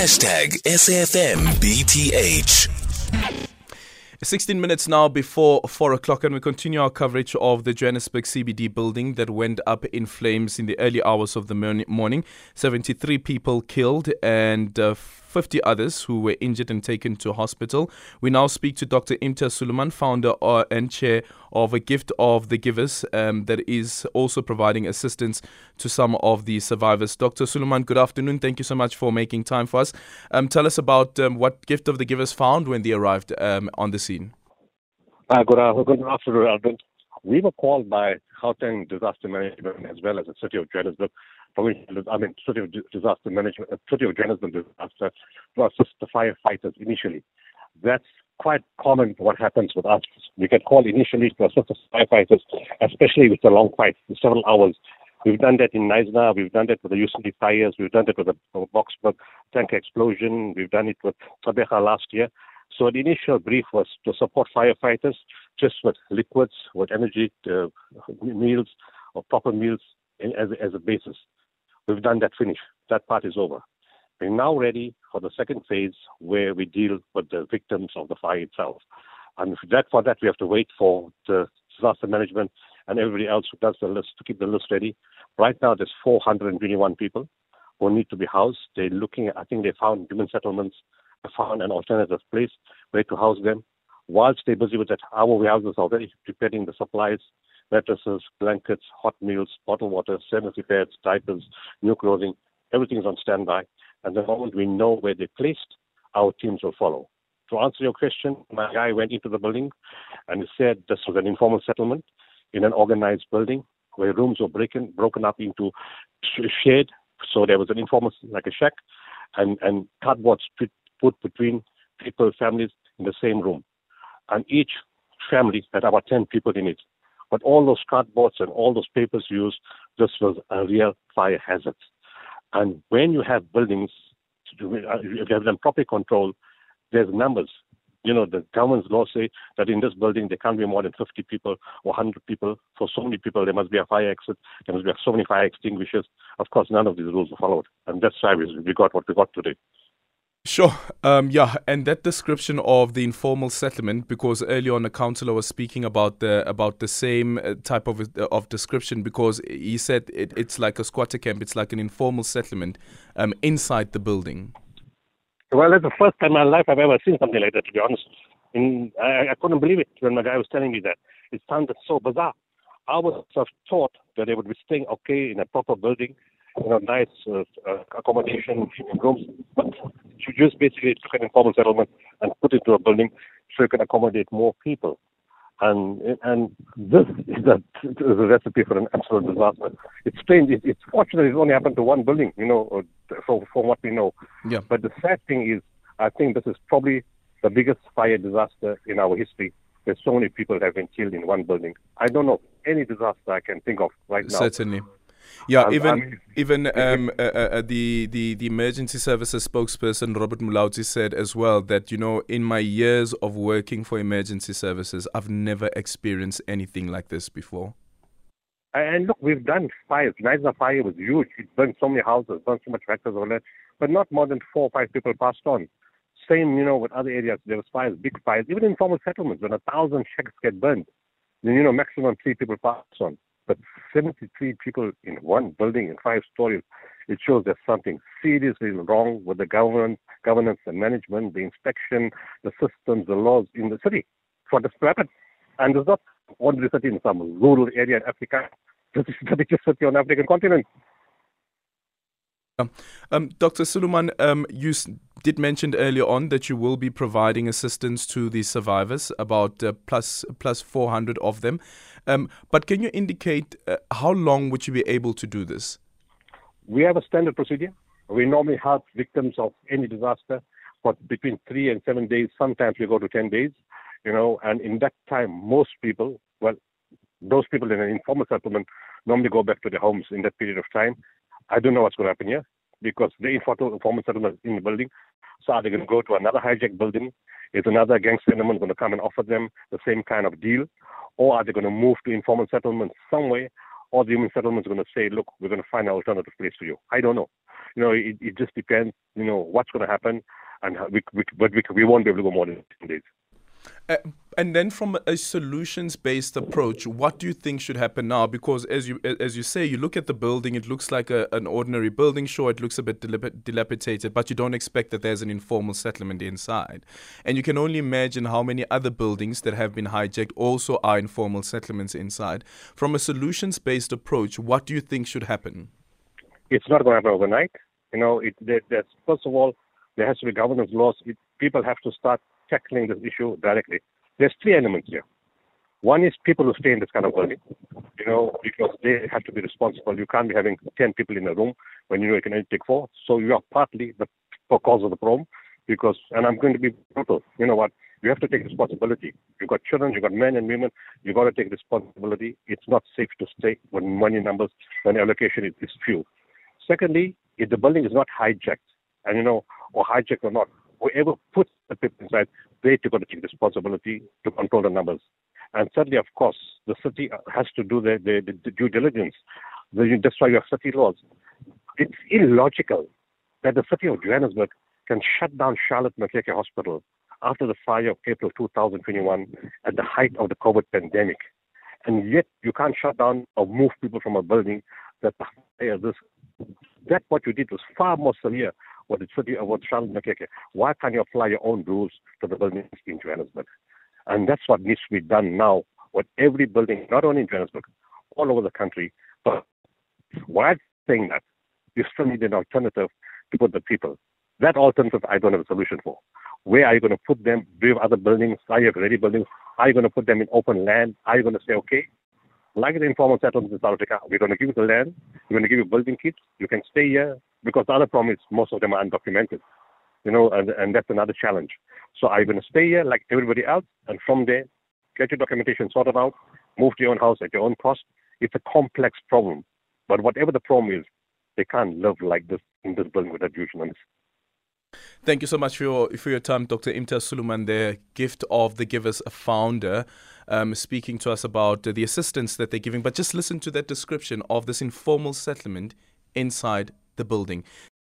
Hashtag SAFMBTH. 16 minutes now before 4 o'clock, and we continue our coverage of the Johannesburg CBD building that went up in flames in the early hours of the morning. 73 people killed and uh, 50 others who were injured and taken to hospital. We now speak to Dr. Imtiaz Sooliman, founder uh, and chair of a Gift of the Givers um, that is also providing assistance to some of the survivors. Dr. Sooliman, good afternoon. Thank you so much for making time for us. Um, tell us about um, what Gift of the Givers found when they arrived um, on the scene scene? Uh, good, uh, good afternoon, Alvin. We were called by Gauteng Disaster Management as well as the City of Johannesburg, I mean, City of Disaster Management, uh, City of Johannesburg Disaster to assist the firefighters initially. That's quite common what happens with us. We get called initially to assist the firefighters, especially with the long fight, the several hours. We've done that in Knysna, we've done that with the UCT fires, we've done that with the Boksburg tank explosion, we've done it with Gqeberha last year. So the initial brief was to support firefighters just with liquids, with energy uh, meals or proper meals as, as a basis. We've done that finish. That part is over. We're now ready for the second phase where we deal with the victims of the fire itself. And for that, for that, we have to wait for the disaster management and everybody else who does the list to keep the list ready. Right now, there's 421 people who need to be housed. They're looking at, I think they found human settlements found an alternative place where to house them. Whilst they're busy with that, our warehouses are already preparing the supplies, mattresses, blankets, hot meals, bottled water, sanitary pads, diapers, new clothing. Everything's on standby. And the moment we know where they're placed, our teams will follow. To answer your question, my guy went into the building and he said this was an informal settlement in an organized building where rooms were broken, broken up into shared. So there was an informal, like a shack, and, and cardboard put between people, families in the same room. And each family had about 10 people in it. But all those cardboards and all those papers used, this was a real fire hazard. And when you have buildings, if you have them properly controlled, there's numbers. You know, the government's law say that in this building there can't be more than 50 people or 100 people. For so many people, there must be a fire exit. There must be so many fire extinguishers. Of course, none of these rules are followed. And that's why we got what we got today. Sure. Um, yeah, and that description of the informal settlement, because earlier on the councillor was speaking about the about the same uh, type of uh, of description, because he said it, it's like a squatter camp, it's like an informal settlement um, inside the building. Well, that's the first time in my life I've ever seen something like that. To be honest, and I, I couldn't believe it when my guy was telling me that. It sounded so bizarre. I was of taught that they would be staying okay in a proper building, you know, nice uh, uh, accommodation, rooms, but you just basically took an informal settlement and put it into a building so you can accommodate more people. And and this is a, is a recipe for an absolute disaster. It's strange. It, it's fortunate it only happened to one building, you know, from, from what we know. Yeah. But the sad thing is, I think this is probably the biggest fire disaster in our history where so many people that have been killed in one building. I don't know any disaster I can think of right now. Certainly. Yeah, um, even I mean, even um, uh, uh, uh, the, the the emergency services spokesperson Robert Mulaudzi said as well that you know in my years of working for emergency services, I've never experienced anything like this before. And look, we've done fires. Knysna fire was huge. It burned so many houses, burned so much factors over there, but not more than four or five people passed on. Same, you know, with other areas, there was fires, big fires, even in formal settlements, when a thousand shacks get burned, then you know, maximum three people pass on but 73 people in one building in five stories, it shows there's something seriously wrong with the government, governance and management, the inspection, the systems, the laws in the city for this to happen. And it's not one city in some rural area in Africa. This is the biggest city on the African continent. Um, Dr. Sooliman, um, you did mention earlier on that you will be providing assistance to the survivors, about uh, plus, plus 400 of them. Um, but can you indicate uh, how long would you be able to do this? We have a standard procedure. We normally help victims of any disaster for between three and seven days. Sometimes we go to 10 days, you know, and in that time, most people, well, those people in an informal settlement normally go back to their homes in that period of time. I don't know what's going to happen here because the informal settlement is in the building. So are they going to go to another hijack building? Is another gangster element going to come and offer them the same kind of deal? Or are they going to move to informal settlement somewhere or the human settlement is going to say, look, we're going to find an alternative place for you. I don't know. You know, it, it just depends, you know, what's going to happen, and we, we, but we, we won't be able to go more than 10 days. And then, from a solutions-based approach, what do you think should happen now? Because, as you as you say, you look at the building; it looks like a, an ordinary building. Sure, it looks a bit dilapidated, but you don't expect that there's an informal settlement inside. And you can only imagine how many other buildings that have been hijacked also are informal settlements inside. From a solutions-based approach, what do you think should happen? It's not going to happen overnight. You know, it, first of all, there has to be governance laws. It, people have to start tackling this issue directly. There's three elements here. One is people who stay in this kind of building, you know, because they have to be responsible. You can't be having 10 people in a room when you know you can only take four. So you are partly the cause of the problem because, and I'm going to be brutal. You know what? You have to take responsibility. You've got children, you've got men and women. You've got to take responsibility. It's not safe to stay when money numbers, when allocation is, is few. Secondly, if the building is not hijacked, and you know, or hijacked or not, whoever puts the people inside, they have got to take responsibility to control the numbers. And certainly, of course, the city has to do the, the, the due diligence. That's why you have city laws. It's illogical that the city of Johannesburg can shut down Charlotte Maxeke Hospital after the fire of April 2021 at the height of the COVID pandemic. And yet you can't shut down or move people from a building that this that what you did was far more severe what the city of what Charlotte Maxeke. Why can't you apply your own rules to the buildings in Johannesburg? And that's what needs to be done now with every building, not only in Johannesburg, all over the country. But while saying that, you still need an alternative to put the people. That alternative I don't have a solution for. Where are you going to put them? Do you have other buildings? Are you have ready buildings? Are you going to put them in open land? Are you going to say, okay, like the informal settlements in South Africa, we're going to give you the land, we're going to give you building kits, you can stay here, because the other problem is most of them are undocumented, you know, and, and that's another challenge. So you going to stay here like everybody else, and from there, get your documentation sorted out, move to your own house at your own cost? It's a complex problem. But whatever the problem is, they can't live like this in this building without usually. Thank you so much for your for your time, Dr. Imtiaz Sooliman, the gift of the Givers a founder, um, speaking to us about the assistance that they're giving. But just listen to that description of this informal settlement inside the building.